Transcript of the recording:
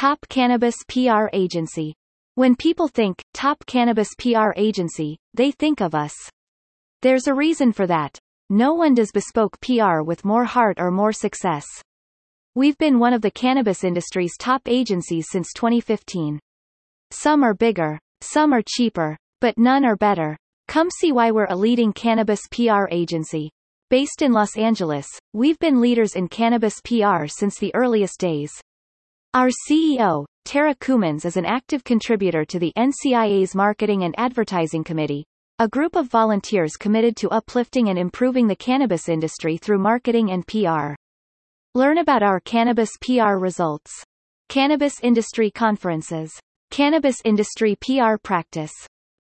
Top Cannabis PR Agency. When people think, Top Cannabis PR Agency, they think of us. There's a reason for that. No one does bespoke PR with more heart or more success. We've been one of the cannabis industry's top agencies since 2015. Some are bigger, some are cheaper, but none are better. Come see why we're a leading cannabis PR agency. Based in Los Angeles, we've been leaders in cannabis PR since the earliest days. Our CEO, Tara Coomans is an active contributor to the NCIA's Marketing and Advertising Committee, a group of volunteers committed to uplifting and improving the cannabis industry through marketing and PR. Learn about our cannabis PR results. Cannabis Industry Conferences. Cannabis Industry PR Practice.